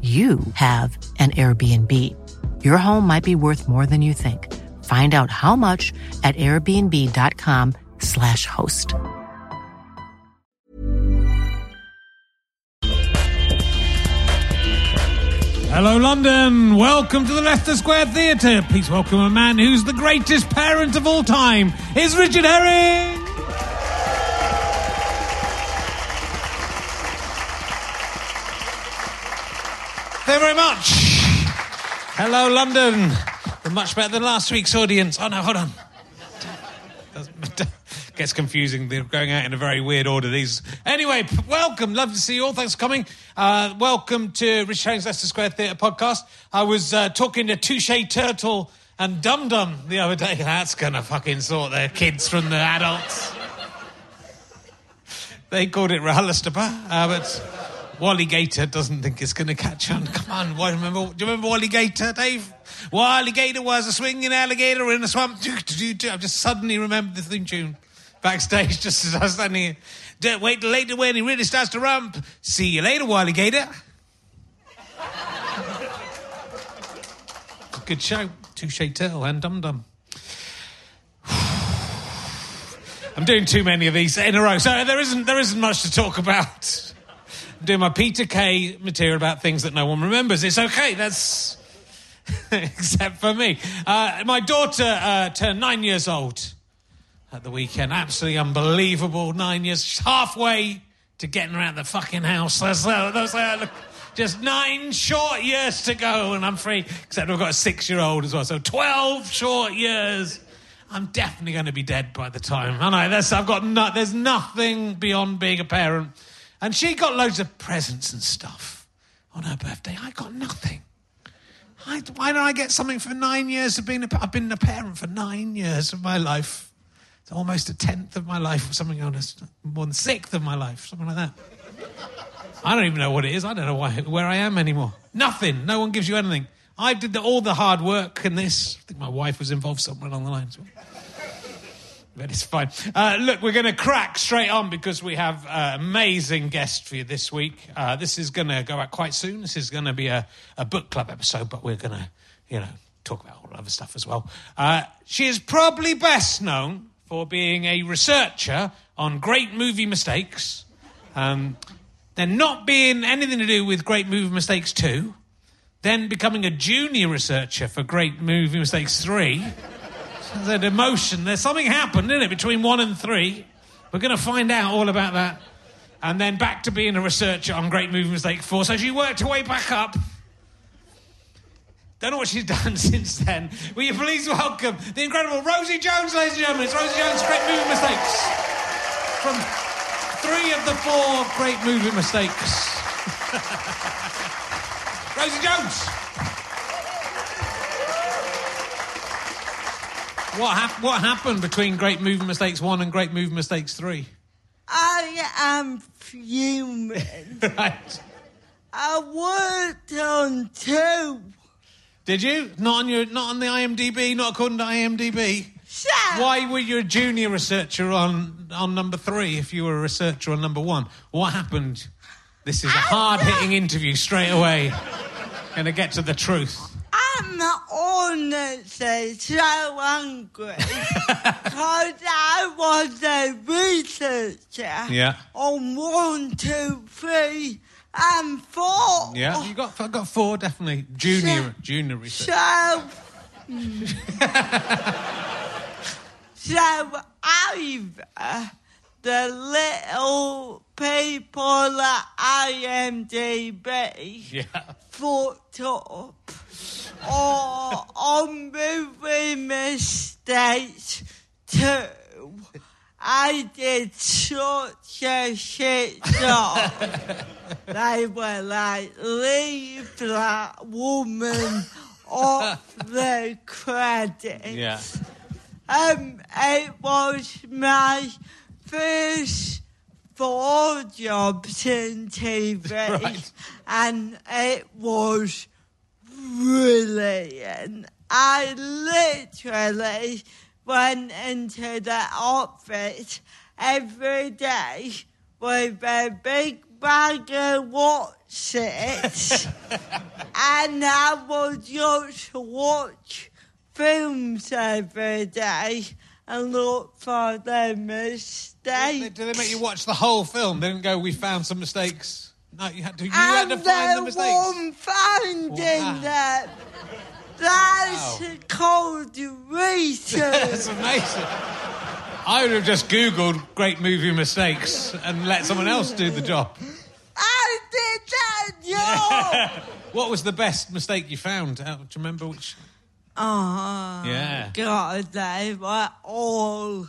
you have an Airbnb. Your home might be worth more than you think. Find out how much at airbnb.com/slash host. Hello, London. Welcome to the Leicester Square Theatre. Please welcome a man who's the greatest parent of all time. Is Richard Herring. Thank you very much. Hello, London. We're much better than last week's audience. Oh, no, hold on. Gets confusing. They're going out in a very weird order. These. Anyway, welcome. Love to see you all. Thanks for coming. Uh, welcome to Rich Herring's Leicester Square Theatre podcast. I was uh, talking to Touche Turtle and Dum Dum the other day. That's gonna fucking sort their kids from the adults. They called it RHLSTP, uh, but Wally Gator doesn't think it's going to catch on. Come on, remember, do you remember Wally Gator, Dave? Wally Gator was a swinging alligator in a swamp. I've just suddenly remembered the theme tune backstage just as I was standing here. Wait till later when he really starts to rump. See you later, Wally Gator. Good show. Touche Turtle and Dum Dum. I'm doing too many of these in a row, so there isn't there isn't much to talk about. Doing my Peter Kay material about things that no one remembers. It's okay. That's except for me. Uh, my daughter uh, turned nine years old at the weekend. Absolutely unbelievable. Nine years, halfway to getting around the fucking house. That's, that's uh, just nine short years to go, and I'm free. Except I've got a six-year-old as well, so twelve short years. I'm definitely going to be dead by the time. I know. That's, I've got no, there's nothing beyond being a parent. And she got loads of presents and stuff on her birthday. I got nothing. I, why don't I get something for nine years of being a, I've been a parent for nine years of my life. It's almost a tenth of my life, or something honest, than sixth of my life, something like that. I don't even know what it is. I don't know why, where I am anymore. Nothing. No one gives you anything. I did the, all the hard work in this. I think my wife was involved somewhere along the lines. But it's fine. Uh, look, we're going to crack straight on because we have an amazing guest for you this week. Uh, this is going to go out quite soon. This is going to be a, a book club episode, but we're going to, you know, talk about all other stuff as well. Uh, she is probably best known for being a researcher on great movie mistakes. Um, then not being anything to do with Great Movie Mistakes 2, then becoming a junior researcher for Great Movie Mistakes 3. An emotion. There's something happened, isn't it, between 1 and 3. We're going to find out all about that. And then back to being a researcher on Great Movie Mistake 4. So she worked her way back up. Don't know what she's done since then. Will you please welcome the incredible Rosie Jones, ladies and gentlemen? It's Rosie Jones, Great Movie Mistakes. From three of the four great movie mistakes. Rosie Jones. What, hap- what happened between Great Movie Mistakes 1 and Great Movie Mistakes 3? I am fuming. right. I worked on two. Did you? Not on your not on the IMDb, not according to IMDb. Shut Why were you a junior researcher on on number three if you were a researcher on number one? What happened? This is a hard hitting interview straight away. Gonna get to the truth. I'm honestly so angry because I was a researcher Yeah. on one, two, three, and four. Yeah, you got I got four definitely junior junior researcher. So, so either the little people at IMDb Yeah. fucked up, or on movie mistakes too. I did such a shit job. they were like, leave that woman off the credits. Yeah. Um, it was my first four jobs in TV, Right. and it was brilliant. I literally went into the office every day with a big bag of it, and I would just watch films every day and look for the Did mistakes. they, did they make you watch the whole film? They didn't go. We found some mistakes. No, you had to. You had to and find the mistakes. finding Wow. that that's Wow. called That's amazing. I would have just Googled great movie mistakes and let someone else do the job. I did that job. What was the best mistake you found? Do you remember which? oh, Yeah. God, they were all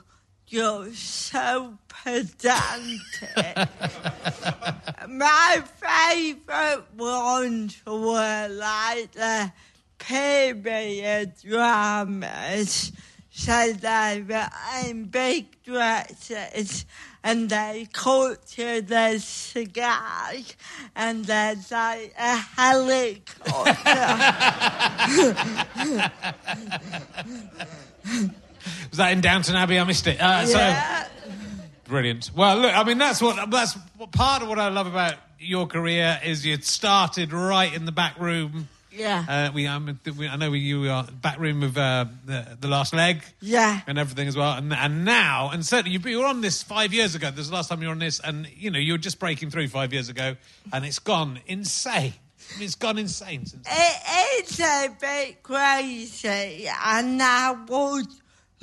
just so pedantic. My favourite ones were like the period dramas. So they were in big dresses and they cut to the sky and there's like a helicopter. Was that in Downton Abbey? I missed it. Uh, yeah. So brilliant. Well, look, I mean, that's what that's part of what I love about your career is you started right in the back room. Yeah. Uh, we, um, we, I know we, you are back room of uh, the, the last leg. Yeah. and everything as well. And and now, and certainly you, you were on this five years ago. This is the last time you were on this, and you know you were just breaking through five years ago, and it's gone insane. I mean, it's gone insane since. It is a bit crazy, and I would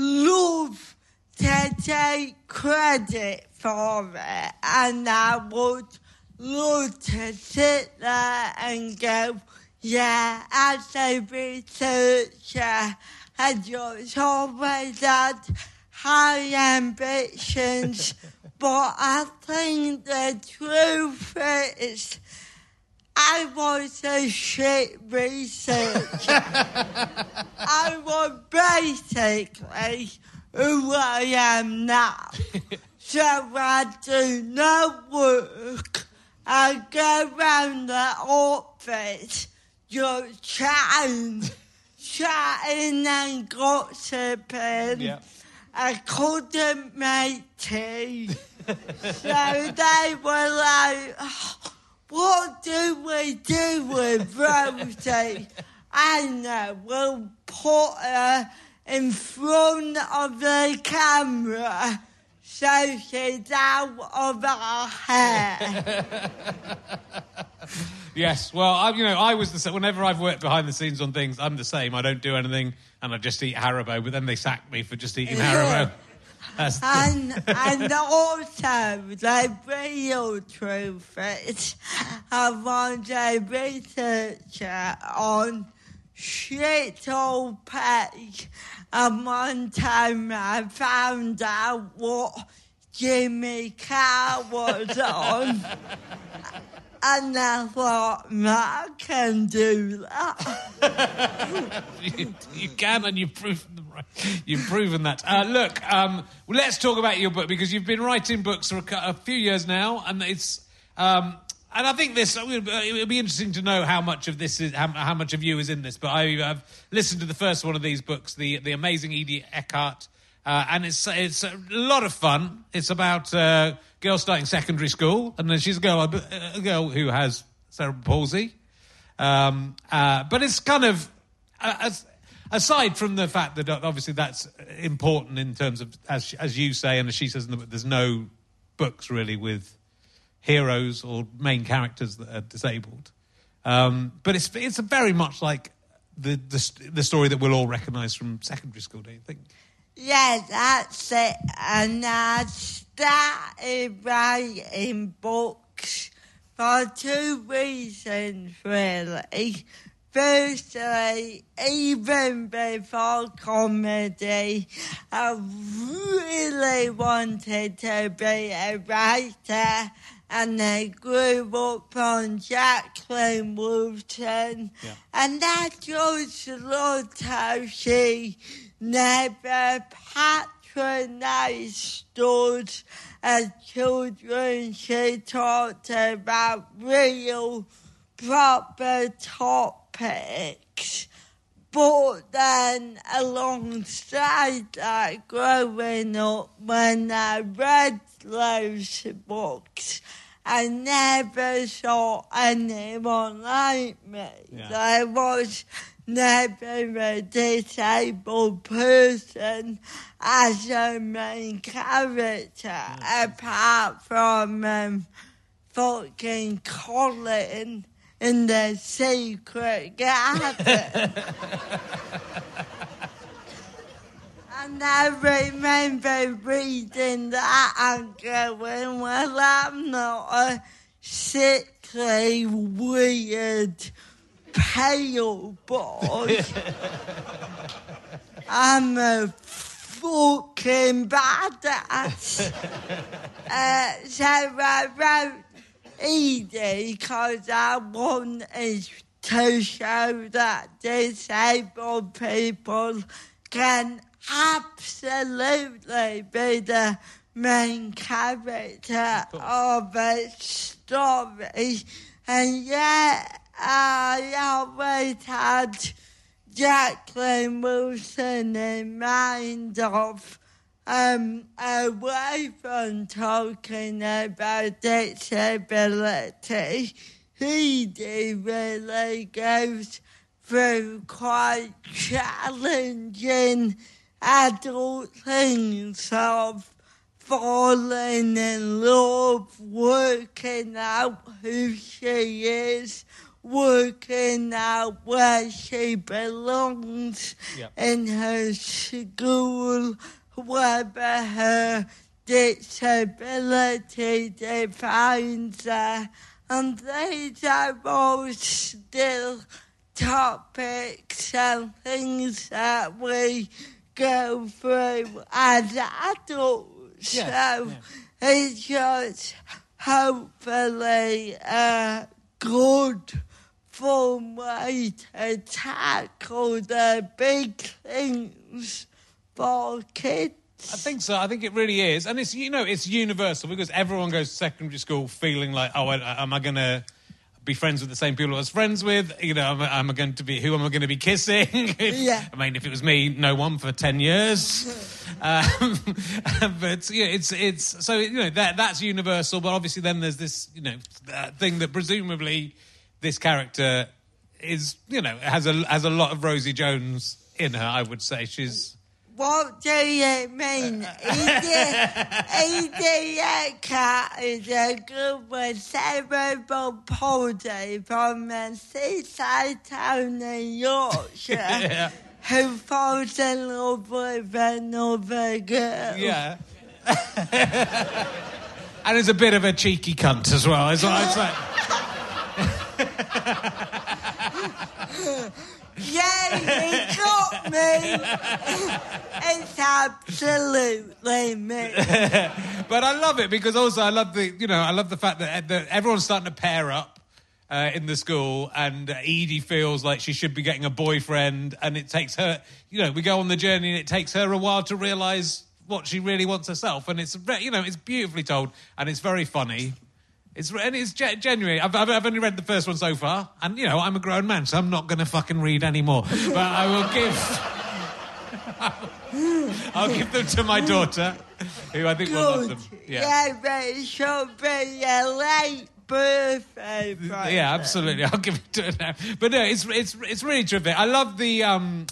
love to take credit for it, and I would love to sit there and go, yeah, as a researcher, I just always had high ambitions, but I think the truth is, I was a shit research. I want basically who I am now. so I do no work. I go round the office just chatting, chatting and gossiping. Yeah. I couldn't make tea. so they were like, what do we do with Rosie? I know, we'll put her in front of the camera so she's out of our hair. Yes, well, I, you know, I was the same. Whenever I've worked behind the scenes on things, I'm the same. I don't do anything, and I just eat Haribo. But then they sack me for just eating Haribo. And and also the real truth is I was a researcher on shit old pets and one time I found out what Jimmy Carr was on. And I thought, I can do that. you, you can, and you've proven them right. You've proven that. Uh, look, um, let's talk about your book because you've been writing books for a, a few years now, and it's. Um, and I think this it would be interesting to know how much of this is how, how much of you is in this. But I, have listened to the first one of these books, the the amazing Edie Eckhart, uh, and it's it's a lot of fun. It's about uh, girl starting secondary school, and then she's a girl a girl who has cerebral palsy. Um, uh, but it's kind of uh, as, aside from the fact that obviously that's important in terms of as as you say and as she says in the book, there's no books really with heroes or main characters that are disabled. Um, but it's it's very much like the, the the story that we'll all recognise from secondary school. Don't you think? Yeah, that's it. And I started writing books for two reasons, really. Firstly, even before comedy, I really wanted to be a writer and I grew up on Jacqueline Wilson Yeah. and I just loved how she never patronised stores as children. She talked about real, proper topics. But then, alongside that, growing up, when I read those books, I never saw anyone like me. Yeah. There was never a disabled person as a main character, apart from um, fucking Colin in the secret garden. And I remember reading that and going, well, I'm not a sickly, weird, pale boy. I'm a fucking badass. uh, so I wrote Edie because I wanted to show that disabled people can absolutely be the main character of a story. And yet, I always had Jacqueline Wilson in mind of um, away from talking about disability, he really goes through quite challenging adult things of falling in love, working out who she is, working out where she belongs Yep. in her school, whether her disability defines her. And these are all still topics and things that we go through as adults. Yeah, so it's just hopefully a good fun way to tackle the big things for kids. I think so. I think it really is, and it's you know it's universal because everyone goes to secondary school feeling like, oh, I- am I going to be friends with the same people I was friends with? You know, am, I- am I going to be who am I going to be kissing? Yeah. I mean, if it was me, no one for ten years. Um, but yeah, it's it's so you know that that's universal. But obviously, then there's this you know uh, thing that presumably this character is you know has a has a lot of Rosie Jones in her. I would say she's. What do you mean? Uh, uh, Idiot Cat is a group with cerebral palsy from the seaside town in Yorkshire Yeah. who falls in love with another girl. Yeah. and is a bit of a cheeky cunt as well. Is what I'd say. Yeah, you got me. it's absolutely me. but I love it because also I love the you know I love the fact that, that everyone's starting to pair up. Uh, in the school, and Edie feels like she should be getting a boyfriend, and it takes her, you know, we go on the journey, and it takes her a while to realise what she really wants herself, and it's, you know, it's beautifully told, and it's very funny. It's and it's ge- genuine. I've, I've, only read the first one so far, and you know, I'm a grown man, so I'm not going to fucking read any more. But I will give, I'll give them to my daughter, who I think will love Good. them. Yeah. but it should be a late birthday present. Yeah, absolutely. I'll give it to her now. But no, it's it's it's really terrific. I love the um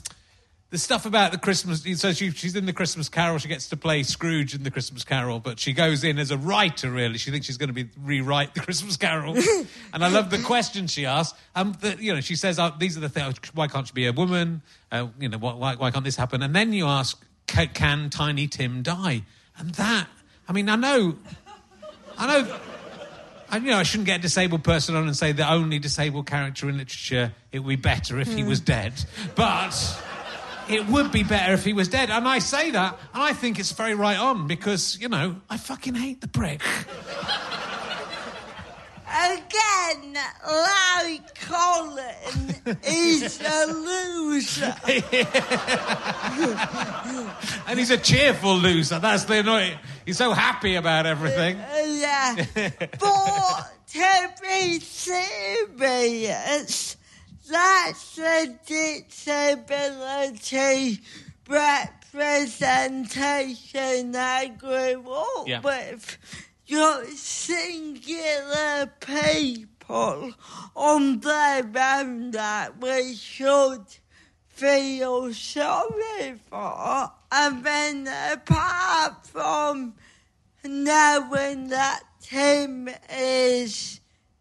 the stuff about the Christmas. So she, she's in the Christmas Carol. She gets to play Scrooge in the Christmas Carol, but she goes in as a writer. Really, she thinks she's going to be rewrite the Christmas Carol. and I love the question she asks. Um, the, you know, she says, oh, "These are the things. Why can't she be a woman? Uh, you know, why, why, can't this happen?" And then you ask, "Ca- "Can Tiny Tim die?" And that, I mean, I know, I know. I, you know, I shouldn't get a disabled person on and say the only disabled character in literature, it would be better if he was dead. But it would be better if he was dead. And I say that, and I think it's very right on because, you know, I fucking hate the prick. Again, Larry Collin is a loser. And he's a cheerful loser. That's the annoying. He's so happy about everything. yeah. But to be serious, that's a disability representation I grew up Yeah. with. You're singular people on the own that we should feel sorry for. And then apart from knowing that Tim is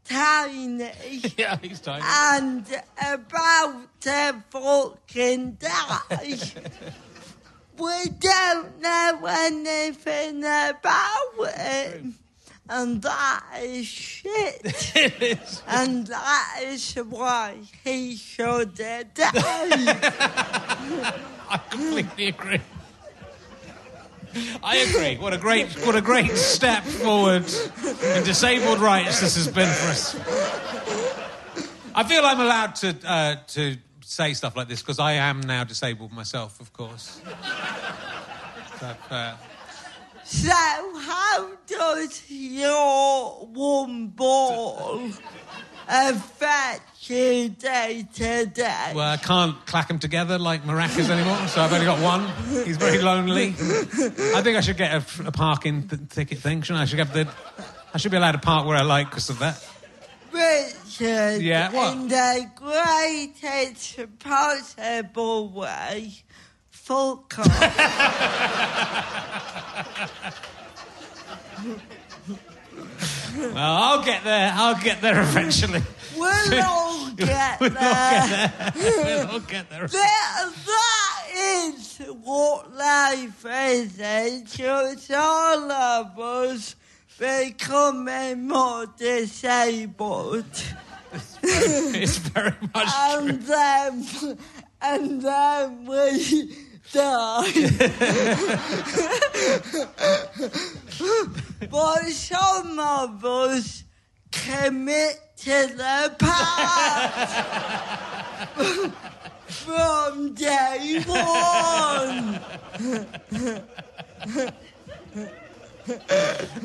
tiny Yeah, he's tiny. and about to fucking die. we don't know anything about him. And that is shit. It is. and that is why he should have died. I completely agree. I agree. What a great, what a great step forward in disabled rights this has been for us. I feel I'm allowed to uh, to say stuff like this because I am now disabled myself, of course. So, uh, so, how does your one ball affect you day today. well, I can't clack them together like maracas anymore, so I've only got one. He's very lonely. I think I should get a, a parking th- ticket thing. Shouldn't I? I should have the. I should be allowed to park where I like because of that. Richard, Yeah, what? in the greatest possible way, off. Well, I'll get there. I'll get there eventually. we'll all get We'll all there. get there. We'll all get there. That, that is what life is. It's all of us becoming more disabled. It's very much true. and then, and then we die. but some of us commit to the past from day one.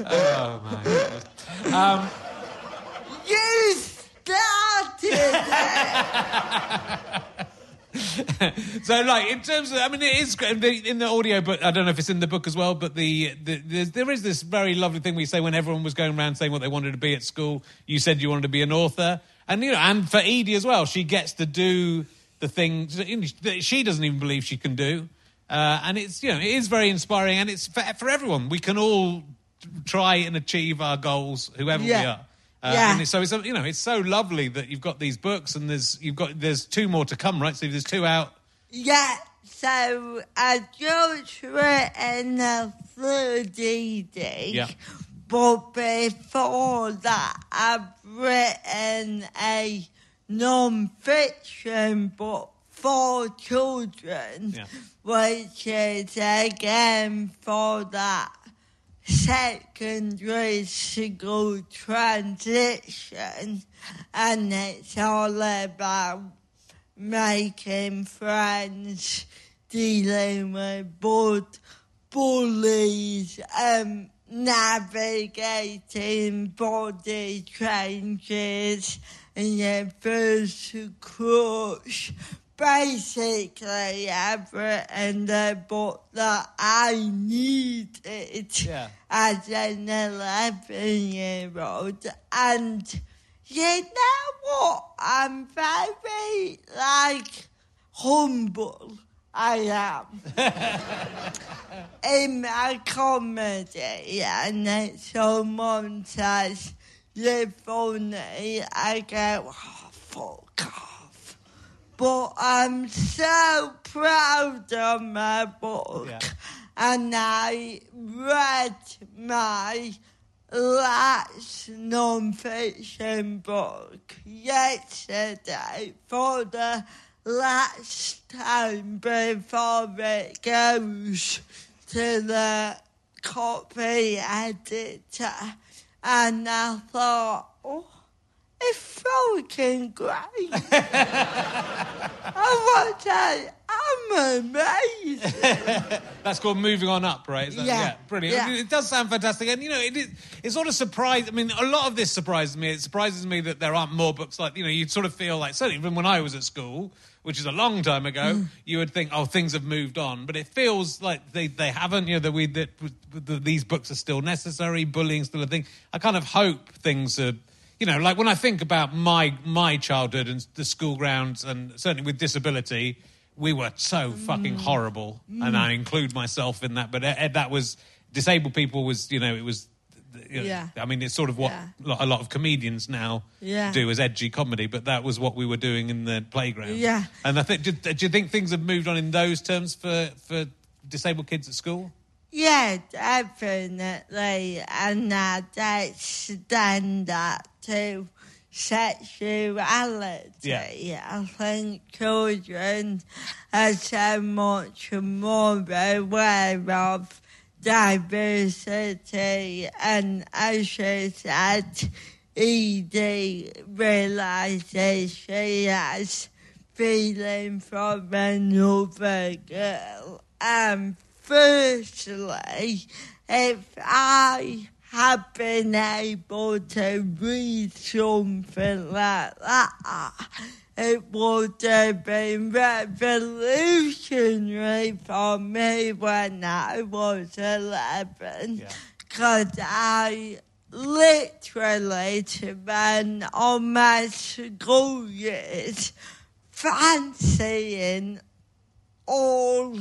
Oh my God. Um, You started it. so, like, in terms of, I mean, it is in the audio, but I don't know if it's in the book as well. But the, the, the there is this very lovely thing we say when everyone was going around saying what they wanted to be at school. You said you wanted to be an author, and you know, and for Edie as well, she gets to do the things that she doesn't even believe she can do. Uh, and it's you know it is very inspiring, and it's for, for everyone. We can all try and achieve our goals, whoever we are. Uh, Yeah. and so it's you know it's so lovely that you've got these books, and there's you've got there's two more to come, right? So there's two out. Yeah, so I just written a third Edie. Yeah. But before that, I've written a non-fiction book for children, Yeah. which is again for that secondary school transition, and it's all about making friends, dealing with both bullies, um, navigating body changes, and your first crush. Basically, written the book that I needed Yeah. as an 11 year old. And you know what? I'm very, like, humble. I am. In my comedy, and then someone says, You're funny, I go, oh, fuck off. But I'm so proud of my book. Yeah. And I read my last non-fiction book yesterday for the last time before it goes to the copy editor. And I thought, oh, it's fucking great. I want to, I'm amazing. That's called moving on up, right? That- Yeah. brilliant. Yeah. It does sound fantastic, and you know, it is. It sort of surprised. I mean, a lot of this surprises me. It surprises me that there aren't more books like you know. You sort of feel like certainly even when I was at school, which is a long time ago, Mm. you would think, oh, things have moved on, but it feels like they they haven't. You know, that we that, that these books are still necessary. Bullying's still a thing. I kind of hope things are. You know, like when I think about my my childhood and the school grounds, and certainly with disability, we were so fucking mm. horrible, and mm. I include myself in that. But uh, uh, that was disabled people was, you know, it was. Uh, you know, Yeah. I mean, it's sort of what Yeah. a lot of comedians now Yeah. do as edgy comedy, but that was what we were doing in the playground. Yeah. And I think, do, uh, do you think things have moved on in those terms for for disabled kids at school? Yeah, definitely. And I don't stand up to sexuality. Yeah. I think children are so much more aware of diversity and as you said, Edie realises she has feeling for another girl. And firstly, if I had been able to read something like that, it would have been revolutionary for me when I was 11. Yeah. Because I literally spent all my school years fancying all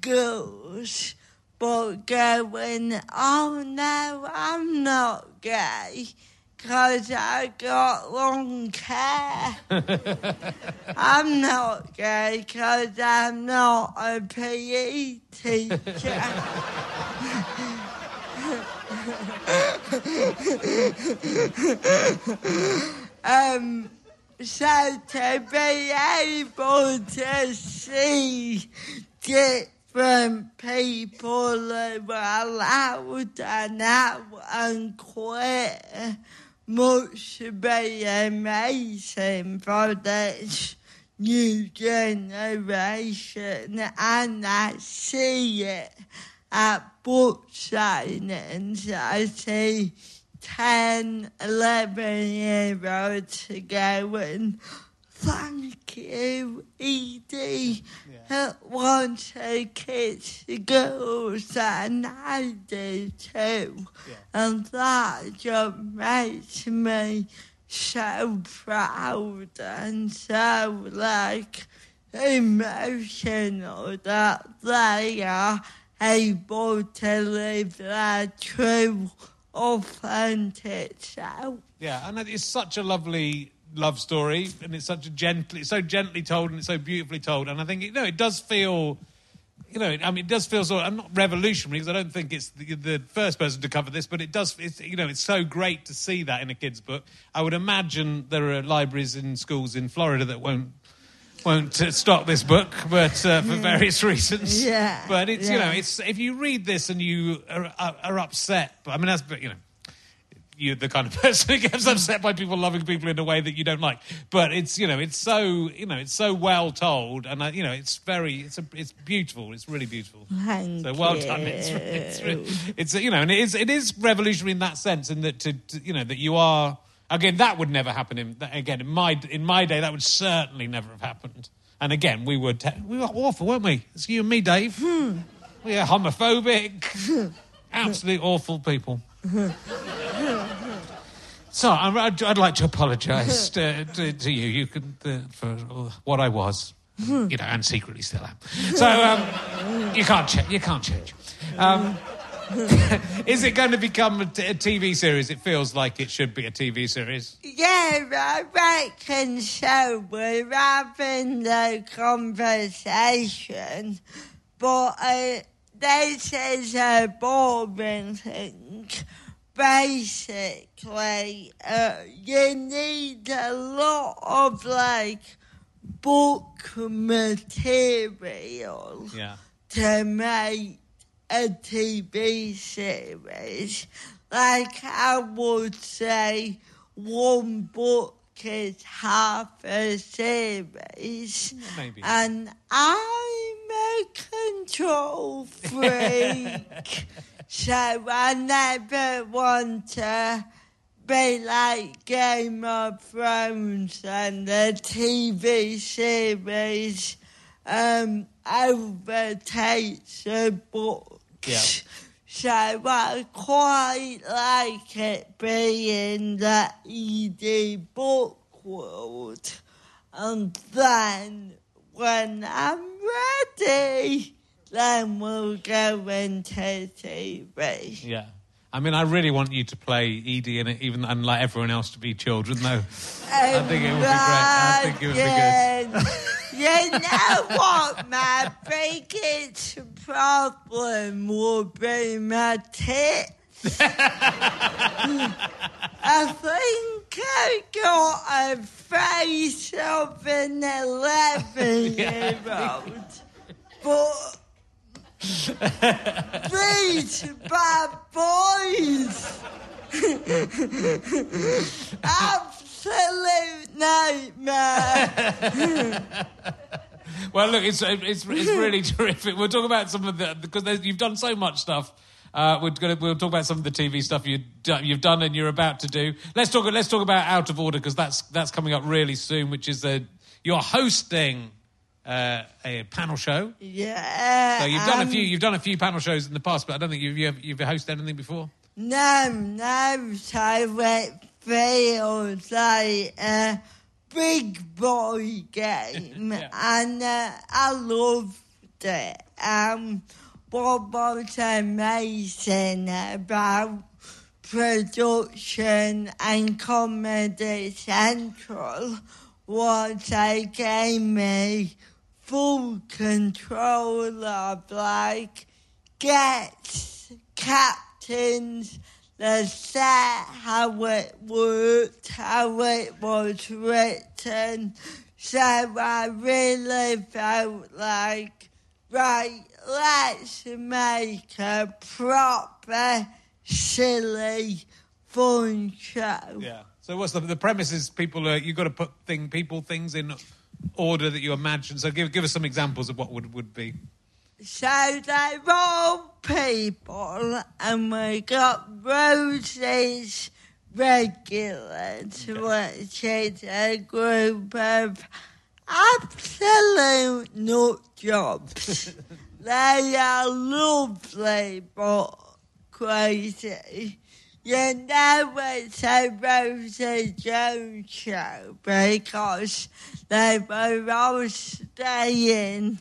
girls, but going, oh no, I'm not gay. Cause I got long hair. I'm not gay cause I'm not a PE teacher. um, so to be able to see different people who are loud and out and queer must be amazing for this new generation. And I see it. At book signings. I see 10, 11 year olds going, thank you, Edie. It wants her kids to girls and I do too. And that just makes me so proud and so like emotional that they are able to live their true authentic self. Yeah, and it's such a lovely love story, and it's such a gently, it's so gently told, and it's so beautifully told. And I think you know it does feel, you know, I mean, it does feel sort. Of, I'm not revolutionary because I don't think it's the, the first person to cover this, but it does. It's you know, it's so great to see that in a kid's book. I would imagine there are libraries in schools in Florida that won't won't uh, stock this book, but uh, for various reasons. Yeah, But it's you know, it's if you read this and you are, are, are upset. But I mean, that's but you know you're the kind of person who gets upset by people loving people in a way that you don't like. But it's you know it's so you know it's so well told, and uh, you know it's very it's a, it's beautiful. It's really beautiful. Thank so well done. It's it's, it's you know and it is it is revolutionary in that sense, in that to, to you know that you are again that would never happen in again in my in my day that would certainly never have happened. And again, we were te- we were awful, weren't we? It's you and me, Dave. Hmm. We are homophobic, absolutely awful people. So I'm- I'd, I'd like to apologise to, to, to you. You can uh, for what I was, you know, and secretly still am. So um, you can't change. You can't change. Um, is it going to become a, t- a TV series? It feels like it should be a TV series. Yeah, I reckon so. We're having the conversation, but uh, this is a boring thing. Basically, uh, you need a lot of like book material Yeah. to make a TV series. Like I would say, one book is half a series. Maybe. And I'm a control freak. so I never want to be like Game of Thrones and the TV series um, overtakes the books. Yeah. So I quite like it being the Edie book world. And then when I'm ready, then we'll go into TV. Yeah. I mean, I really want you to play Edie in it, even and like everyone else to be children, though. I think it would be great. I think it would be good. You know what? My biggest problem would be my tits. I think I got a face of an 11 year old. But these bad boys. Absolute nightmare. Well, look, it's it's, it's really terrific. We'll talk about some of the because you've done so much stuff. Uh, we're gonna we'll talk about some of the TV stuff you you've done and you're about to do. Let's talk let's talk about Out of Order because that's that's coming up really soon. Which is the you're hosting uh, a panel show. Yeah. So you've done a um, few you've done a few panel shows in the past, but I don't think you've you've, you've hosted anything before. No, no, so it feels like a big boy game, Yeah. and uh, I loved it. Um, what was amazing about production and Comedy Central was they gave me full control of like guests, captains, the set, how it worked, how it was written. So I really felt like, right, let's make a proper, silly, fun show. Yeah. So what's the the premise? Is people uh, you've got to put thing people things in order that you imagine. So give give us some examples of what would would be. So they're all people, and we got Rosie's, regulars, which is a group of absolute nut jobs. they are lovely but crazy. You know it's a Rosie Jones show because they were all staying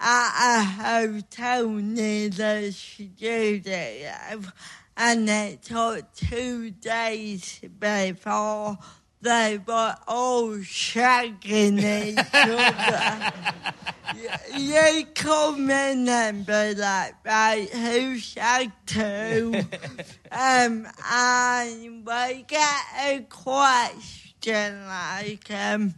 at a hotel near the studio. And it took two days before they were all shagging each other. you, come in and be like, right, who shagged who? um, and we get a question like, um,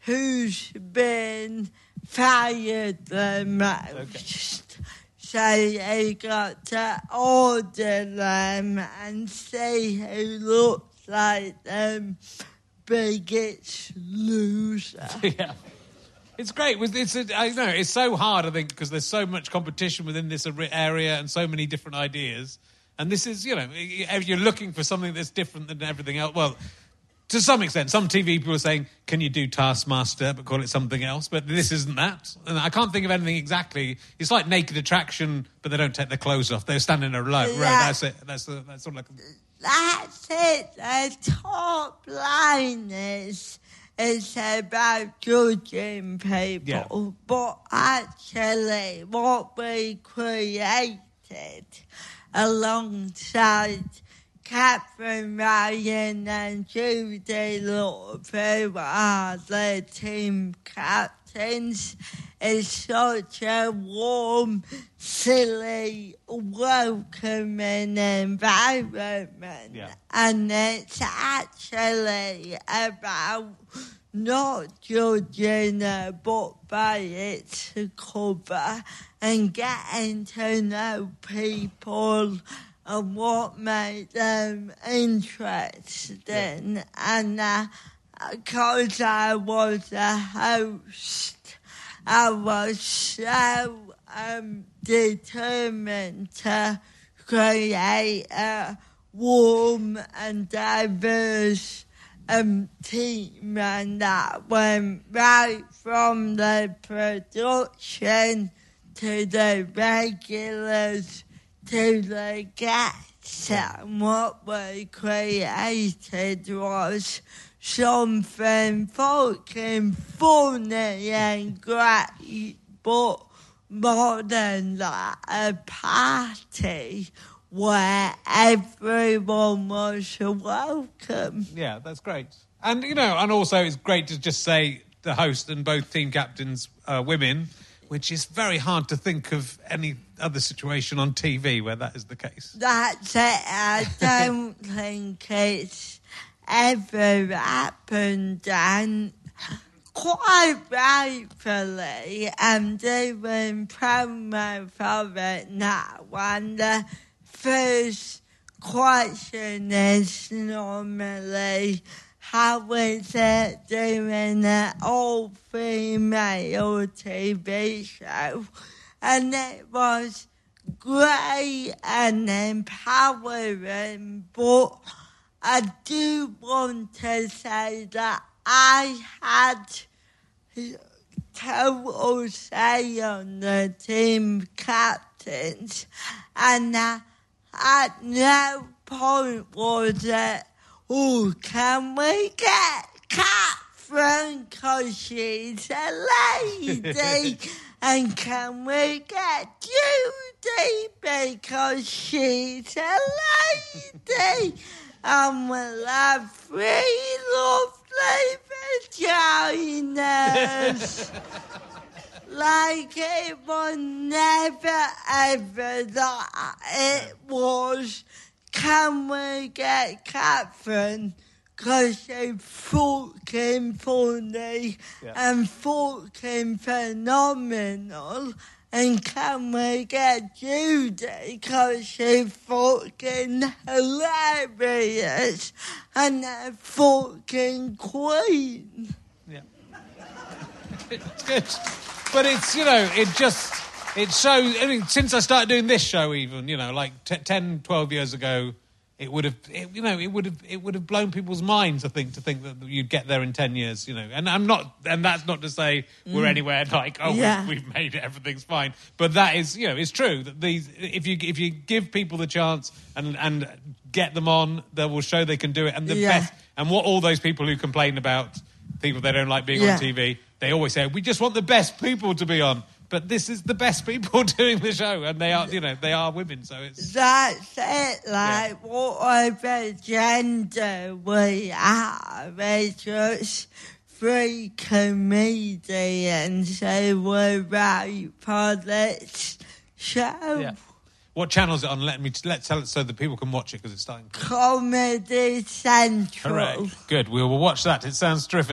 who's been fired the most? Okay. So you got to order them and see who looks like them biggest loser. yeah. It's great. It's a, I know it's so hard. I think because there's so much competition within this area and so many different ideas. And this is, you know, you're looking for something that's different than everything else. Well, to some extent, some TV people are saying, "Can you do Taskmaster but call it something else?" But this isn't that, and I can't think of anything exactly. It's like Naked Attraction, but they don't take their clothes off; they're standing in a row. That's it. That's the, that's all I can. That's it. The top line is it's about judging people, yeah. but actually, what we created alongside Katherine Ryan and Love, who are the team captains, is such a warm, silly, welcoming environment. Yeah. And it's actually about not judging a book by its cover and getting to know people and what made them interesting. Yeah. And because uh, I was a host, I was so um, determined to create a warm and diverse um, team, and that went right from the production to the regulars to the guests. And what we created was something fucking funny and great, but more than that, a party where everyone was welcome. Yeah, that's great. And, you know, and also it's great to just say the host and both team captains are women, which is very hard to think of any other situation on TV where that is the case. That's it. I don't think it's ever happened. And quite rightfully, I'm doing promo for it now. And the first question is normally it doing an all female TV show? And it was great and empowering, but I do want to say that I had total say on the team captains, and at no point was it, oh, can we get Katherine because she's a lady? and can we get Judi because she's a lady? and we'll have three lovely vaginas. like it was never ever that it was. Can we get Katherine? Because she's fucking funny yeah. and fucking phenomenal. And can we get Judi? Because she's fucking hilarious and a fucking queen. Yeah. it's good. But it's, you know, it just, it shows, I mean, since I started doing this show even, you know, like t- 10, 12 years ago, it would have, it, you know, it would have, it would have blown people's minds. I think to think that you'd get there in ten years, you know. And I'm not, and that's not to say we're mm. anywhere like, oh, Yeah. we've, we've made it, everything's fine. But that is, you know, it's true that these, if you if you give people the chance and and get them on, they will show they can do it. And the Yeah. best, and what all those people who complain about people they don't like being Yeah. on TV, they always say we just want the best people to be on. But this is the best people doing the show, and they are, you know, they are women. So it's That's it, like whatever gender we are, we're just three comedians who were right for this show. yeah. What channel is it on? Let me let's tell it so that people can watch it because it's starting. Comedy Central. Hooray! Good. We will watch that. It sounds terrific.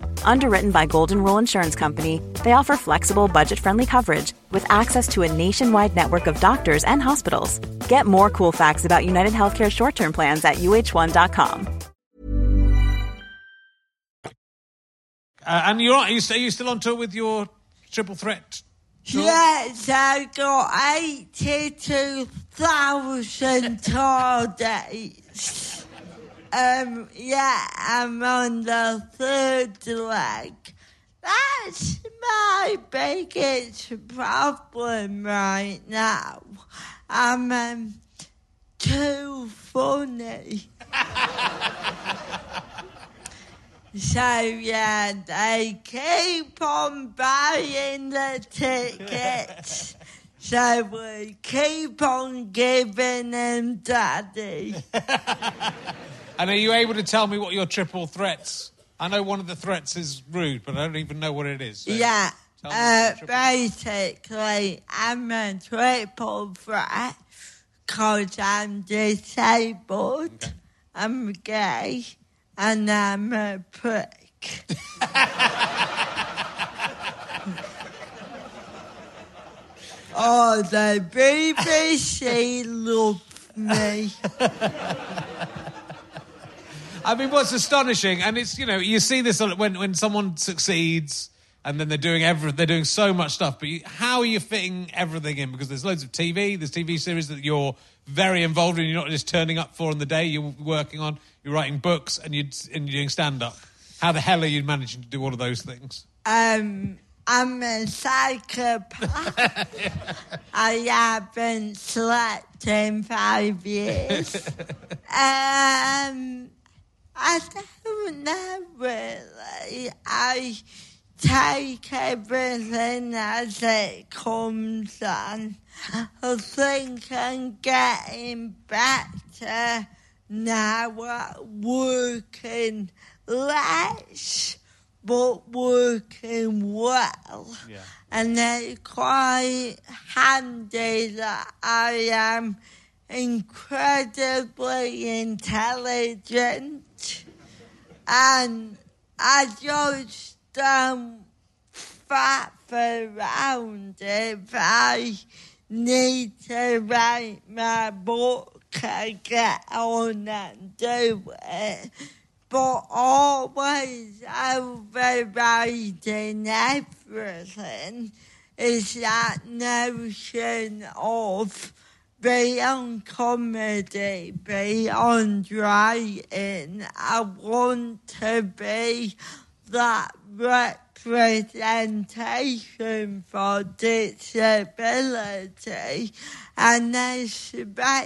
Underwritten by Golden Rule Insurance Company, they offer flexible, budget friendly coverage with access to a nationwide network of doctors and hospitals. Get more cool facts about United Healthcare short term plans at uh1.com. Uh, and you're, are you, are you still on tour with your triple threat? tour? Yes, I got 82,000 tour dates. Um, yeah, I'm on the third leg. That's my biggest problem right now. I'm um, too funny. So yeah, they keep on buying the tickets. so we keep on giving them daddy. And are you able to tell me what your triple threats? I know one of the threats is rude, but I don't even know what it is. so yeah. Uh, what the triple- basically, I'm a triple threat because I'm disabled, I'm gay, and I'm a prick. oh, the BBC love me. I mean, what's astonishing, and it's you know, you see this when when someone succeeds, and then they're doing every, they're doing so much stuff. But you, how are you fitting everything in? Because there's loads of TV, there's TV series that you're very involved in. You're not just turning up for on the day. You're working on, you're writing books, and you and you're doing stand up. How the hell are you managing to do all of those things? Um, I'm a psychopath. I haven't slept in five years. um, I don't know really. I take everything as it comes on. I think I'm getting better now at working less but working well. Yeah. And it's quite handy that I am incredibly intelligent and I just don't faff around if I need to write my book can get on and do it. But always overriding everything is that notion of beyond comedy, beyond writing. I want to be that representation for disability and especially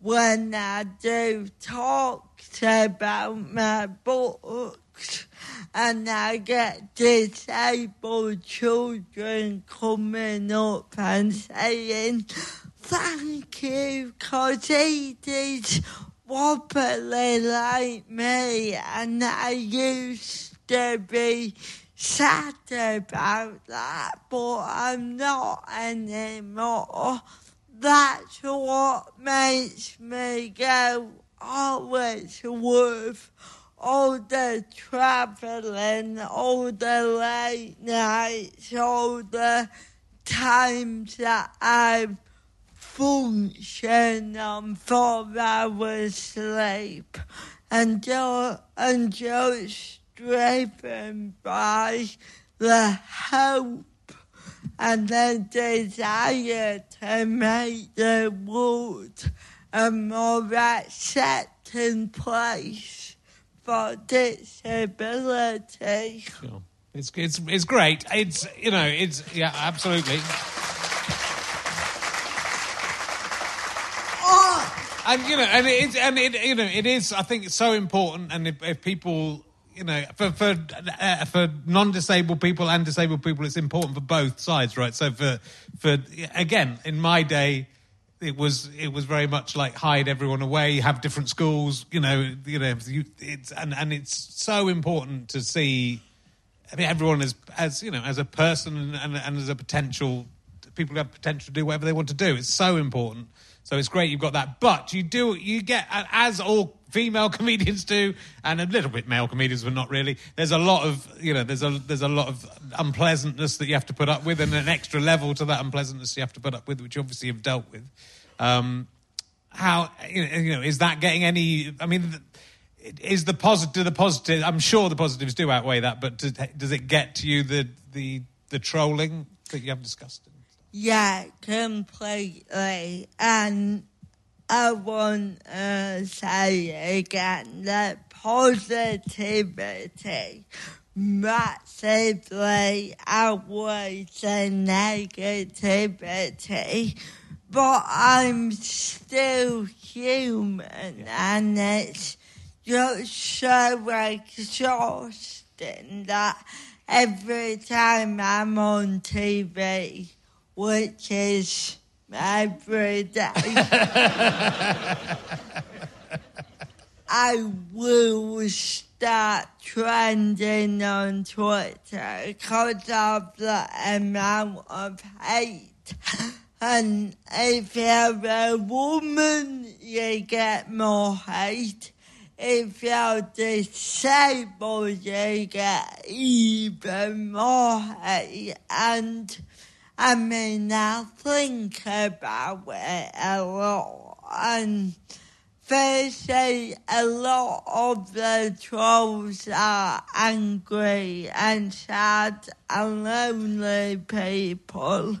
when I do talks about my books and I get disabled children coming up and saying, thank you, cause it is wobbly like me and I used to be sad about that, but I'm not anymore. That's what makes me go, oh, it's worth all the traveling, all the late nights, all the times that I've functioned on four hours sleep. And just, and driven by the hope and the desire to make the world a more accepting place It's, it's, it's great. It's, you know, it's, yeah, absolutely. And, you know, and it, and it, you know, it is, I think it's so important. And if, if people, you know, for, for, uh, for non-disabled people and disabled people, it's important for both sides, right? So for, for, again, in my day, it was it was very much like hide everyone away, have different schools, you know, you know, you, it's and and it's so important to see. I mean, everyone as as you know, as a person and, and, and as a potential people have potential to do whatever they want to do. It's so important. So it's great you've got that, but you do you get as all female comedians do, and a little bit male comedians, but not really. There's a lot of you know, there's a there's a lot of unpleasantness that you have to put up with, and an extra level to that unpleasantness you have to put up with, which you obviously have dealt with. Um, how you know is that getting any? I mean, is the positive the positive? I'm sure the positives do outweigh that, but does, it get to you the the the trolling that you have discussed? Yeah, completely. And I want to say again that positivity massively outweighs the negativity, but I'm still human and it's just so exhausting that every time I'm on TV, which is every day. I will start trending on Twitter because of the amount of hate. And if you're a woman, you get more hate. If you're disabled, you get even more hate. And I mean, I think about it a lot. And firstly, a lot of the trolls are angry and sad and lonely people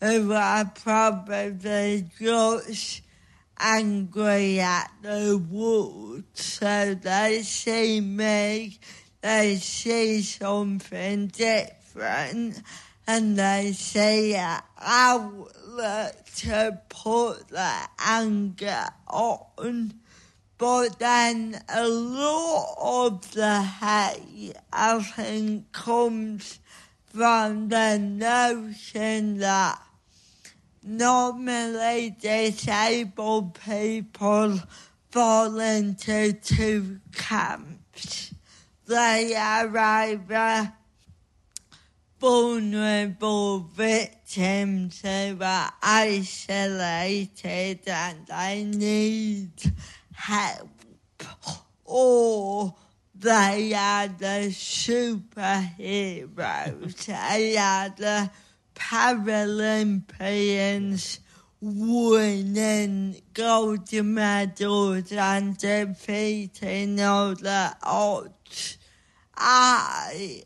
who are probably just angry at the world. So they see me, they see something different and they say outlet to put the anger on. But then a lot of the hate, I think, comes from the notion that normally disabled people fall into two camps. They are either vulnerable victims who are isolated and they need help, or they are the superheroes, they are the Paralympians winning gold medals and defeating all the odds. I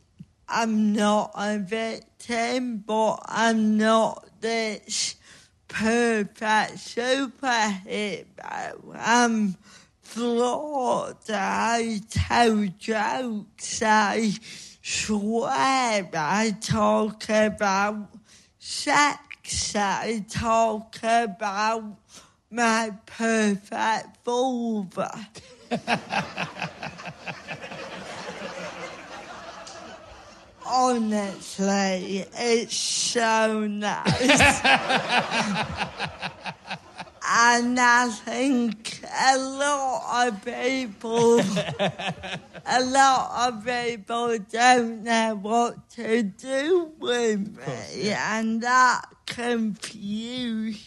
am not a victim, but I'm not this perfect superhero. I'm flawed. I tell jokes. I swear. I talk about sex. I talk about my perfect vulva. Honestly, it's so nice. and I think a lot of people, a lot of people don't know what to do with me, and that confusion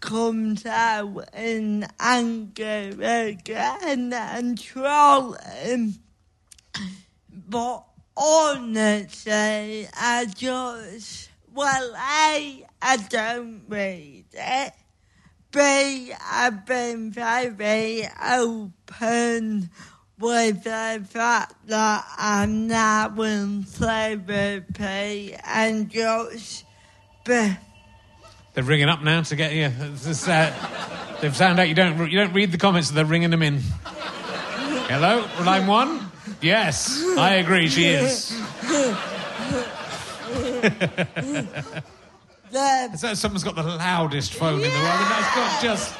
comes out in anger again and trolling. But honestly, I just, well, A, I don't read it. B, I've been very open with the fact that I'm now in therapy and just be, They're ringing up now to get you. Uh, they've found out you don't you don't read the comments, so they're ringing them in. Hello, line one. Yes, I agree. She is. the So someone's got the loudest phone in the world. Mean, that's not just.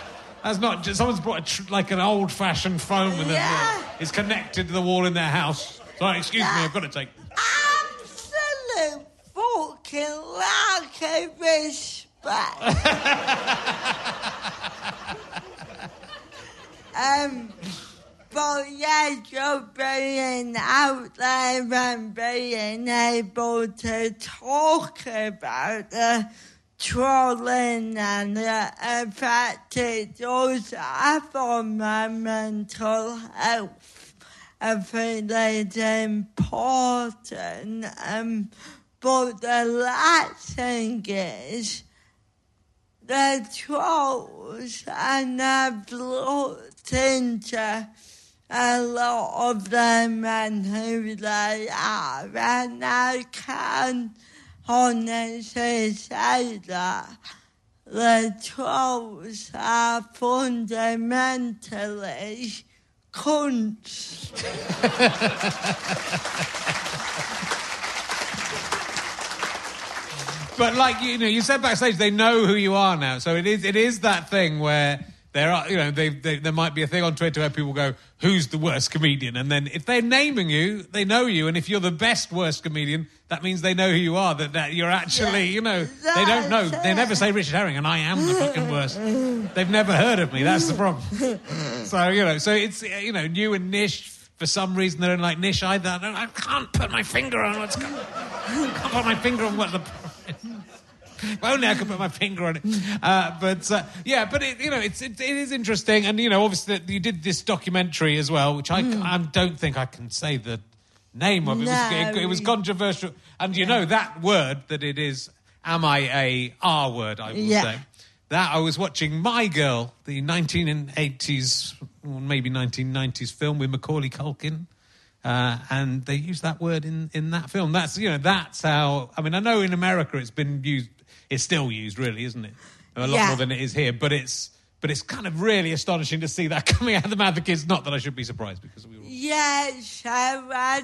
That's not just. Someone's brought a tr- like an old-fashioned phone with Yeah. a. It's connected to the wall in their house. Sorry, excuse me. I've got to take. absolute fucking lack of respect. um, but yeah, just being out there and being able to talk about the trolling and the effect it does have on my mental health. I think it's important. Um, but the last thing is the trolls and I've looked into a lot of the men who they are and I can honestly say that the trolls are fundamentally cunts. But like you know, you said backstage, they know who you are now. So it is it is that thing where there are you know they, they there might be a thing on Twitter where people go, "Who's the worst comedian?" And then if they're naming you, they know you. And if you're the best worst comedian, that means they know who you are. That that you're actually you know they don't know. They never say Richard Herring, and I am the fucking worst. They've never heard of me. That's the problem. So you know, so it's you know new and niche. For some reason, they don't like niche either. I, don't, I can't put my finger on what's going. I can't put my finger on what the. If only I could put my finger on it. Uh, but uh, yeah, but it, you know, it's it, it is interesting, and you know, obviously you did this documentary as well, which I, I don't think I can say the name of. It was No. it, it was controversial, and you know that word that it is. Am I a R word? I will Yeah. say that I was watching My Girl, the 1980s or maybe 1990s film with Macaulay Culkin. Uh, and they use that word in, in that film. That's you know that's how. I mean, I know in America it's been used. It's still used, really, isn't it? A lot Yeah. more than it is here. But it's but it's kind of really astonishing to see that coming out of the mouth of kids. Not that I should be surprised because we were. Yeah, so I,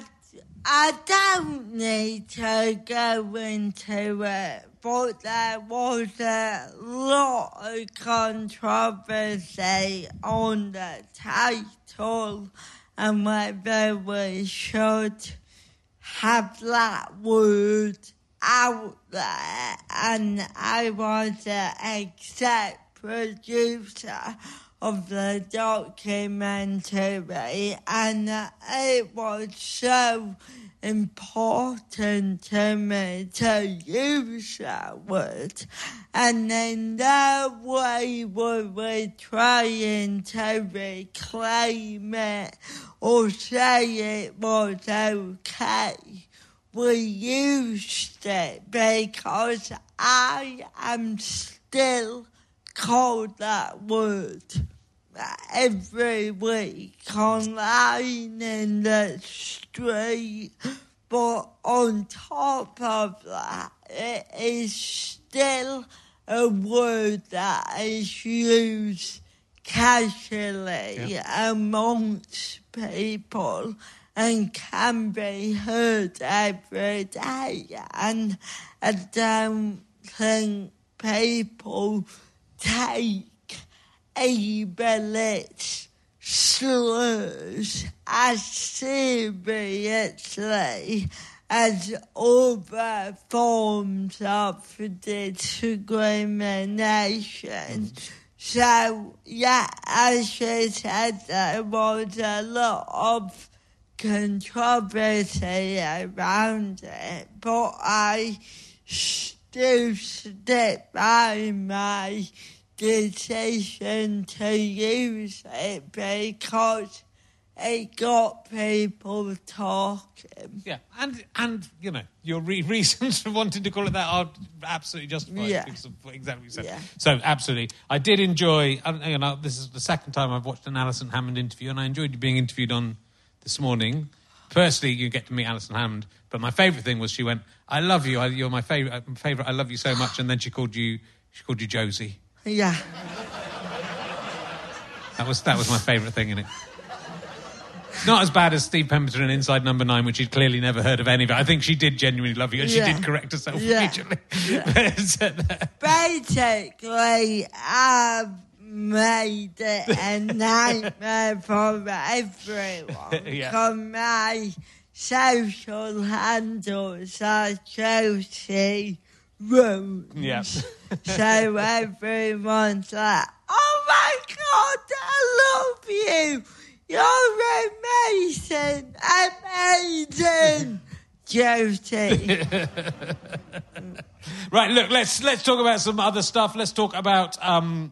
I don't need to go into it, but there was a lot of controversy on the title and whether we should have that word out uh, there. And I was the exec producer of the documentary, and it was so important to me to use that word. And in that way were we trying to reclaim it or say it was okay. We used it because I am still called that word every week online in the street. But on top of that, it is still a word that is used casually amongst people and can be heard every day. And I don't think people take ableist slurs as seriously as other forms of discrimination. Mm-hmm. So, yeah, as you said, there was a lot of controversy around it, but I still stick by my decision to use it because it got people talking. Yeah, and and you know your re- reasons for wanting to call it that are absolutely justified Yeah. because of exactly what you said. Yeah. So absolutely, I did enjoy. I don't- You know, this is the second time I've watched an Alison Hammond interview, and I enjoyed being interviewed on this morning. Firstly, you get to meet Alison Hammond, but my favourite thing was she went, "I love you. I, you're my favourite. Uh, favourite. I love you so much." And then she called you. She called you Josie. Yeah. That was that was my favourite thing in it. Not as bad as Steve Pemberton in Inside Number Nine, which she'd clearly never heard of any of it. I think she did genuinely love you, and Yeah. she did correct herself Yeah. immediately. Uh, Basically, I've made it a nightmare for everyone. Yeah. My social handles are Josie Rones. yeah. So everyone's like, oh my God, I love you. You're amazing. Amazing. Josie. Right, look, let's let's talk about some other stuff. Let's talk about. Um,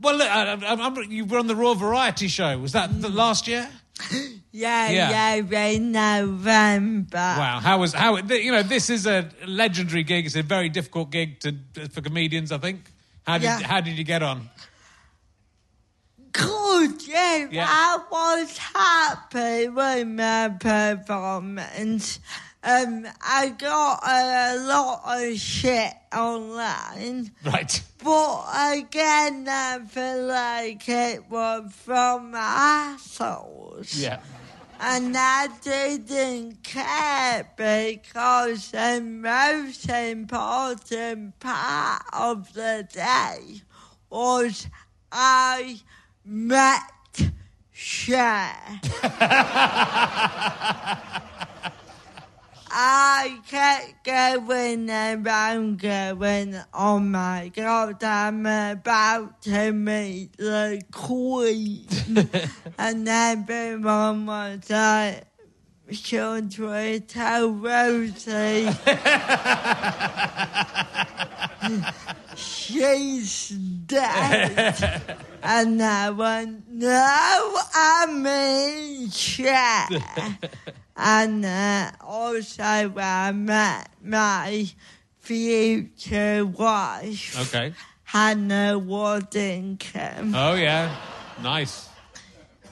well, look, I, I, I'm, you were on the Royal Variety Show. Was that the last year? Yeah, Yeah. yeah, in November. Wow, how was how? You know, this is a legendary gig. It's a very difficult gig to for comedians. I think. How did Yeah. how did you get on? Good, yeah. Yeah. I was happy with my performance. Um, I got a lot of shit online, Right. but again, I feel like it was from assholes. Yeah. And I didn't care because the most important part of the day was I met Cher. I kept going around going, oh my god, I'm about to meet the queen. and everyone was like, should we tell Rosie? She's dead. and I went, no, I mean Cher. and uh, also I met my future wife, Okay. Hannah Waddingham. Oh yeah. Nice.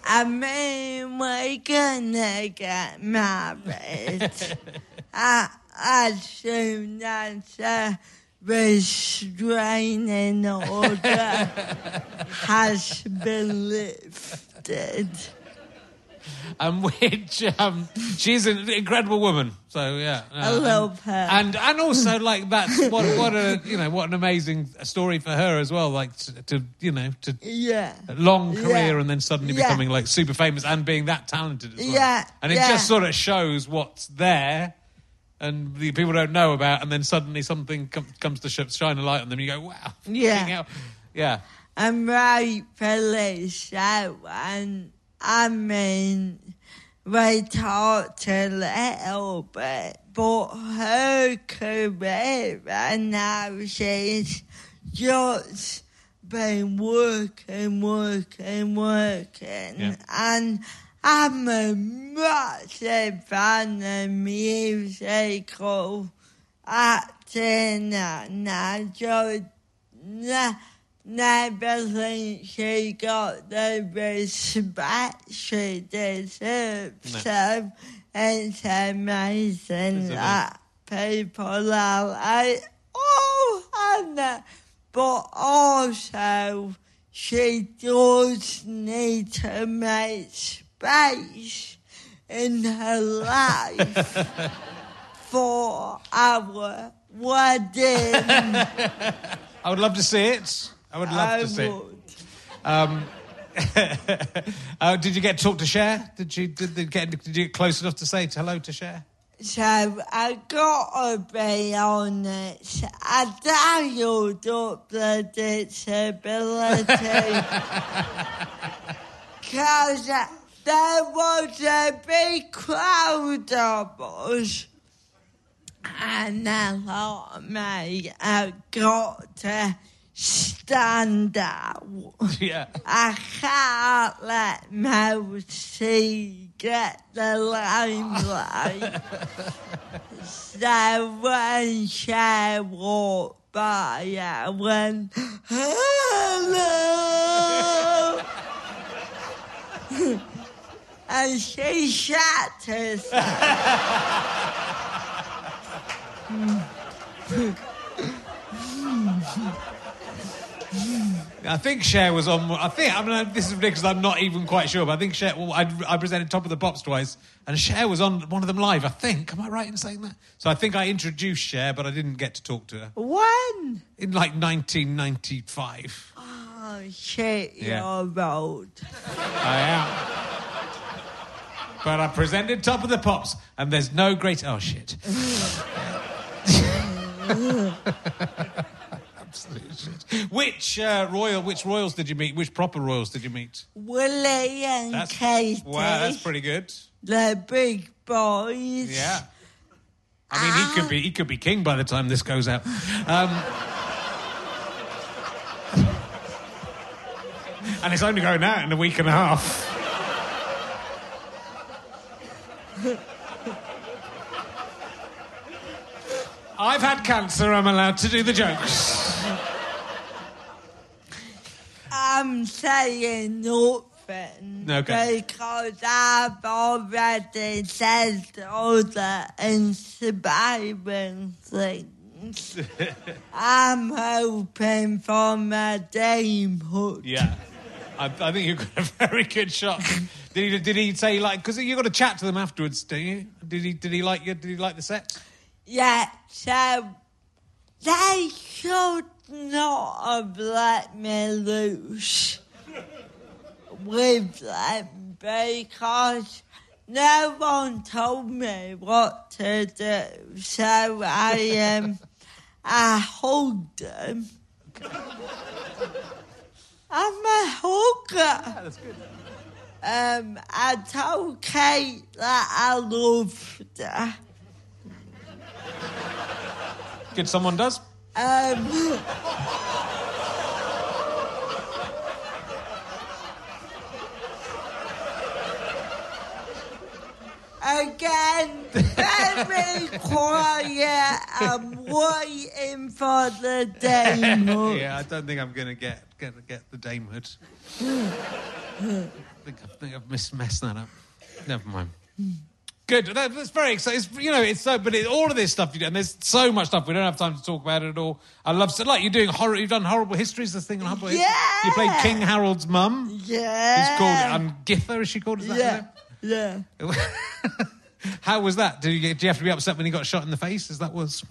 I mean, we're gonna get married uh, as soon as uh, restraining order has been lifted. And which um, she's an incredible woman. So yeah, uh, I love her. And and also like that's what what a you know what an amazing story for her as well. Like to, to you know to Yeah. a long career Yeah. and then suddenly Yeah. becoming like super famous and being that talented as well. Yeah, and it yeah. just sort of shows what's there. And the people don't know about, and then suddenly something com- comes to sh- shine a light on them. You go, "Wow, Yeah. yeah." I'm rightfully so, and I mean, we talked a little bit, but her career and now she's just been working, working, working, Yeah. and I'm a massive fan of musical acting, and I just ne- never think she got the respect she deserves. No. So it's amazing that people are like, oh, Hannah. But also, she does need to make space in her life for our wedding. I would love to see it. I would love I to see would. Um, uh, did you get to talk to Cher? Did you did, get did you get close enough to say hello to Cher? So I got to be honest, I dialed up the disability because there was a big crowd of us. And thought, mate, I got to stand out. Yeah. I can't let Mousy get the limelight. so when she walked by, I went, hello. and she shat herself. I think Cher was on. I think I mean this is ridiculous. I'm not even quite sure, but I think Cher. Well, I, I presented Top of the Pops twice, and Cher was on one of them live. I think. Am I right in saying that? So I think I introduced Cher, but I didn't get to talk to her When? in like 1995. Oh, shit, Yeah. you're old. I am. But I presented Top of the Pops, and there's no great. Oh shit. Absolute shit. Which uh, royal? Which royals did you meet? Which proper royals did you meet? Willie and That's Katie. wow. That's pretty good. The big boys. Yeah. I mean, he could be he could be king by the time this goes out. Um, and it's only going out in a week and a half. I've had cancer. I'm allowed to do the jokes. I'm saying nothing. Okay. Because I've already said all the inspiring things. I'm hoping for my damehood. Yeah. I, I think you've got a very good shot. Did he? Did he say like? Because you got to chat to them afterwards, do you? Did he? Did he like you? Did he like the set? Yeah, so they should not a black me loose with them because no one told me what to do. So I um I hugged them. I'm a hugger. That's good. Um, I told Kate that I loved her. Good. Someone does. Um, again, very quiet. I'm waiting for the demo. Yeah, I don't think I'm to get gonna get the damehood. I think, I think I've messed that up. Never mind. Good. That, that's very exciting. It's, you know, it's so, but it, all of this stuff you do, and there's so much stuff we don't have time to talk about it at all. I love so like you're doing horror. You've done horrible histories. This thing on horrible History. Yeah. You played King Harold's mum. Yeah. Who's called um, Githa? Is she called? Is that Yeah. Yeah. How was that? Did you, you have to be upset when he got shot in the face? As that was.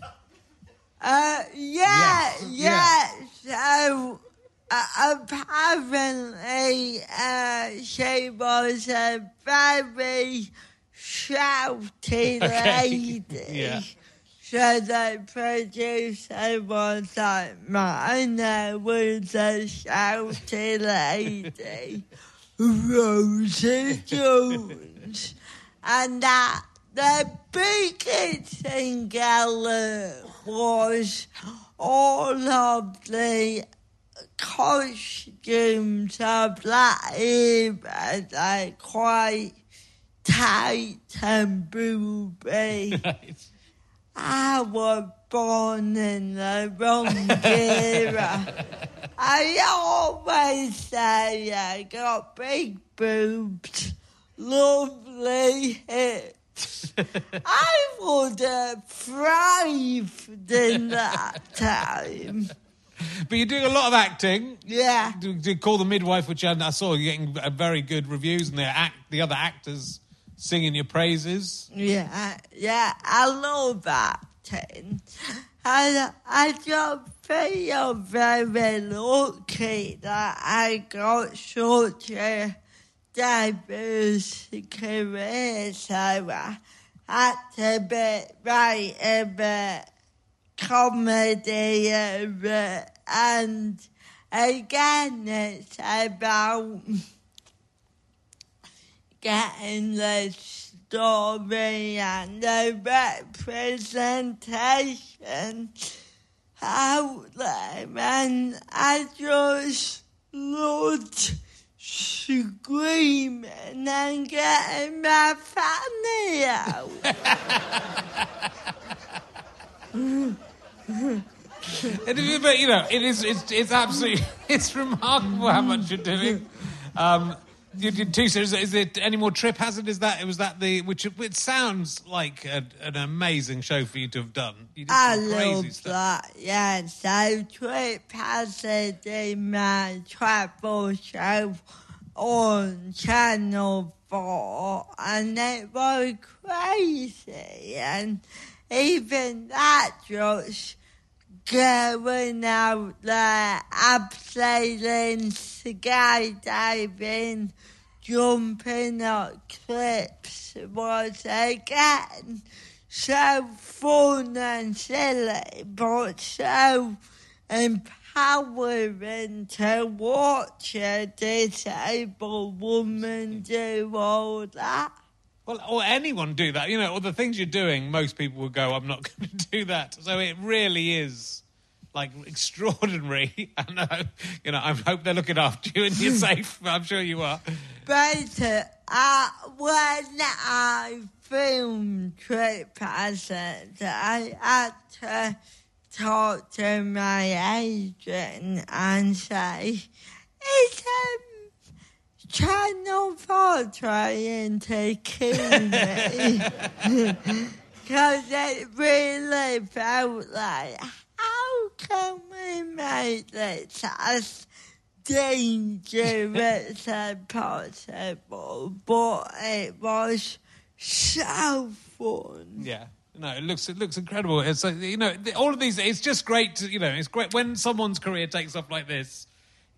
Uh, yeah, yeah. So, uh, apparently, uh, she was a very shouty lady. Yeah. So the producer was like, mine was a shouty lady, Rosie Jones. And that the biggest thing I was all of the costumes of that era, like quite tight and booby. I was born in the wrong era. I always say I got big boobs, lovely hips. I would have thrived in that time. But you're doing a lot of acting. Yeah. Do, do call the midwife, which I, I saw you getting uh, very good reviews, and the act, the other actors singing your praises. Yeah, yeah, I love that. acting. I, I just feel very lucky that I got such a diverse career. So I had be right a bit comedy and again it's about getting the story and the representation out there, and I just loved screaming and getting my fanny out. But you know, it is. It's, it's absolutely. It's remarkable how much you're doing. Um, you did two series. Is it any more Trip Hazard? Is that it was that the which? It sounds like a, an amazing show for you to have done. You did I crazy love stuff. that. Yeah, so Trip Hazard in my travel show on Channel 4 and it was crazy and even that just going out there, abseiling, skydiving, jumping on cliffs was again so fun and silly, but so empowering to watch a disabled woman do all that. Well, or anyone do that. You know, or the things you're doing, most people would go, "I'm not going to do that." So it really is like extraordinary. And uh, you know, I hope they're looking after you and you're safe. I'm sure you are. But uh, when I filmed Trip Hazard, I had to talk to my agent and say, is um, Channel 4 trying to kill me? Because it really felt like, how can we make this as dangerous as possible? But it was so fun. Yeah. No, it looks it looks incredible. It's like, you know all of these. It's just great. To, you know, it's great when someone's career takes off like this.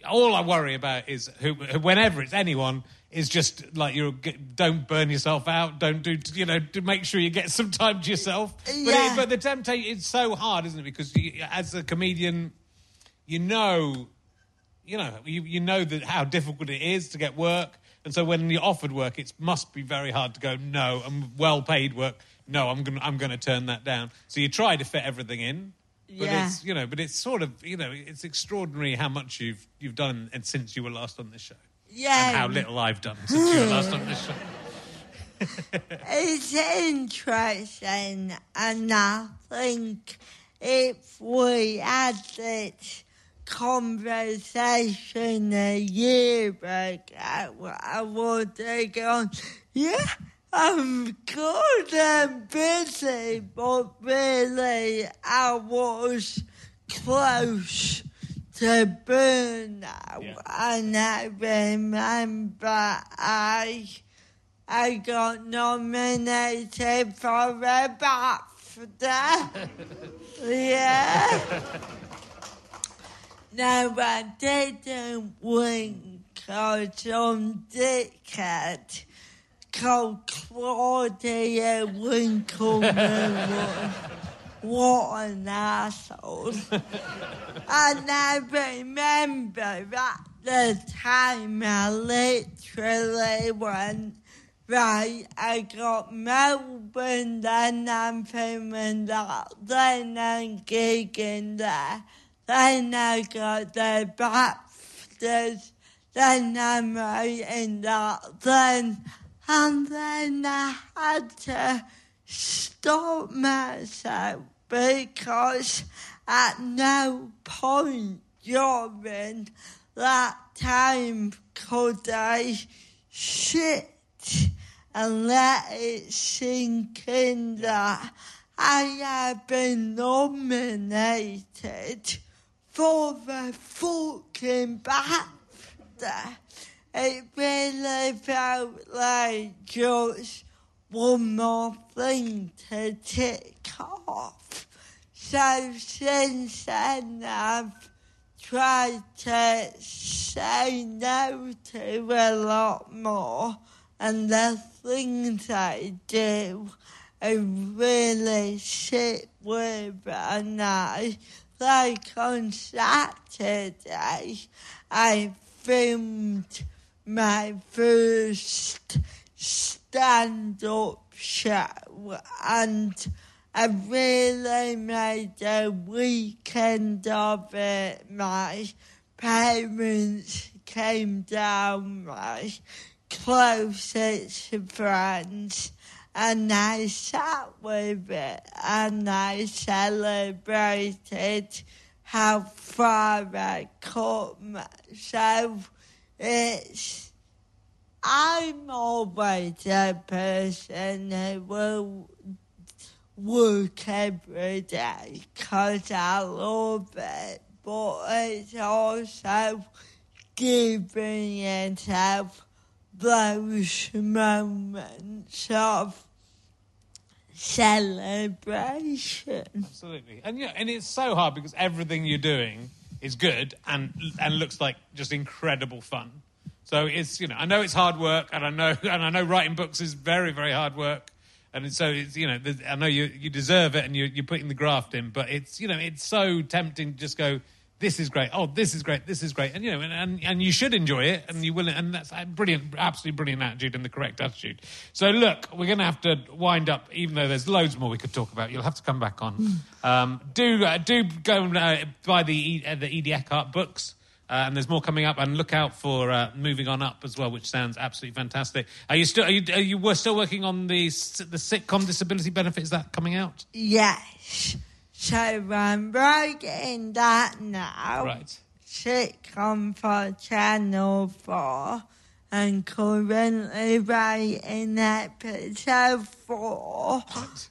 All I worry about is who, whenever it's anyone, is just like you don't burn yourself out. Don't do you know to make sure you get some time to yourself. But, Yeah. it, but the temptation it's so hard, isn't it? Because you, as a comedian, you know you know, you, you know that how difficult it is to get work, and so when you're offered work, it must be very hard to go no, and well paid work. No, I'm gonna I'm gonna turn that down. So you try to fit everything in, but Yeah. it's you know, but it's sort of you know, it's extraordinary how much you've you've done and since you were last on this show, Yeah. and how little I've done since you were last on this show. It's interesting, and I think if we had this conversation a year ago, I would have gone, yeah, I'm good and busy, but really I was close to burnout. Yeah. And I remember I I got nominated for a BAFTA. yeah. No, I didn't win because some dickhead called Claudia Winkleman what an asshole. and I remember at the time I literally went, right, I got Melbourne, then I'm filming that, then I'm gigging there, then I got the BAFTAs, then I'm writing that, then, and then I had to stop myself because at no point during that time could I sit and let it sink in that I have been nominated for the fucking BAFTA. It really felt like just one more thing to tick off. So since then I've tried to say no to a lot more and the things I do I really sit with and I like on Saturday I filmed my first stand up show and I really made a weekend of it. My parents came down, my closest friends, and I sat with it and I celebrated how far I come. So it's, I'm always a person who will work every day because I love it, but it's also giving yourself those moments of celebration. Absolutely, and yeah, and it's so hard because everything you're doing is good and and looks like just incredible fun. So it's you know I know it's hard work and I know and I know writing books is very very hard work. And so it's you know I know you you deserve it and you you're putting the graft in, but it's you know it's so tempting to just go this is great oh this is great this is great and you know and and, and you should enjoy it and you will and that's a brilliant absolutely brilliant attitude and the correct attitude. So look, we're going to have to wind up even though there's loads more we could talk about. You'll have to come back on. Um, do uh, do go and uh, buy the uh, the Edie Eckhart books. Uh, and there's more coming up, and look out for uh, moving on up as well, which sounds absolutely fantastic. Are you still? Are you? Are you were still working on the the sitcom disability benefit? Is that coming out? Yes. So I'm writing that now. Right. Sitcom for Channel 4 and currently writing episode 4.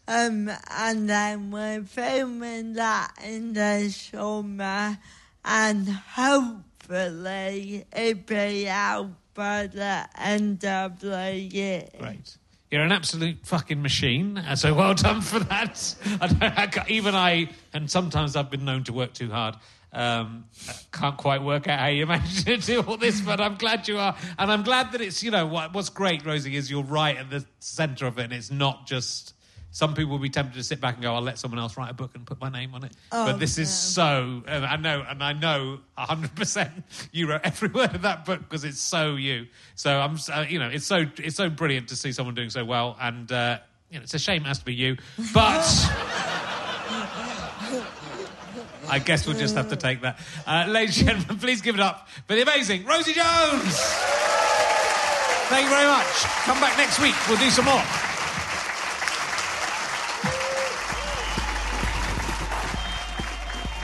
Um, and then we're filming that in the summer and hopefully it'll be out by the end of the year. Great. You're an absolute fucking machine, uh, so well done for that. Even I, and sometimes I've been known to work too hard. Um, can't quite work out how you manage to do all this, but I'm glad you are, and I'm glad that it's you know what, what's great, Rosie, is you're right at the centre of it, and it's not just. Some people will be tempted to sit back and go, "I'll let someone else write a book and put my name on it." but this is so, and I know, and I know 100 percent you wrote every word of that book because it's so you. So I'm, uh, you know, it's so it's so brilliant to see someone doing so well, and uh, you know, it's a shame it has to be you, but. I guess we'll just have to take that. Uh, ladies and gentlemen, please give it up for the amazing Rosie Jones. Thank you very much. Come back next week. We'll do some more.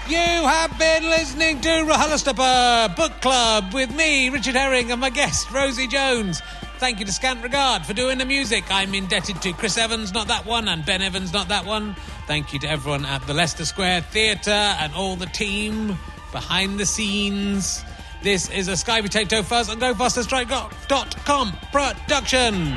You have been listening to RHLSTP Book Club with me, Richard Herring, and my guest, Rosie Jones. Thank you to Scant Regard for doing the music. I'm indebted to Chris Evans, not that one, and Ben Evans, not that one. Thank you to everyone at the Leicester Square Theatre and all the team behind the scenes. This is a Sky Potato Fuzz and GoFasterStripe.com production.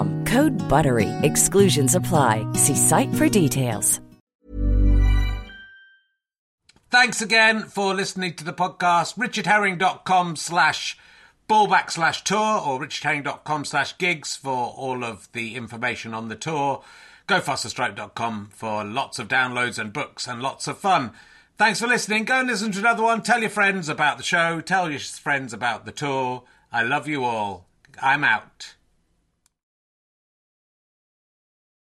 Code BUTTERY. Exclusions apply. See site for details. Thanks again for listening to the podcast. richardherring.com slash ballback slash tour or richardherring.com slash gigs for all of the information on the tour. GoFasterStripe.com for lots of downloads and books and lots of fun. Thanks for listening. Go and listen to another one. Tell your friends about the show. Tell your friends about the tour. I love you all. I'm out.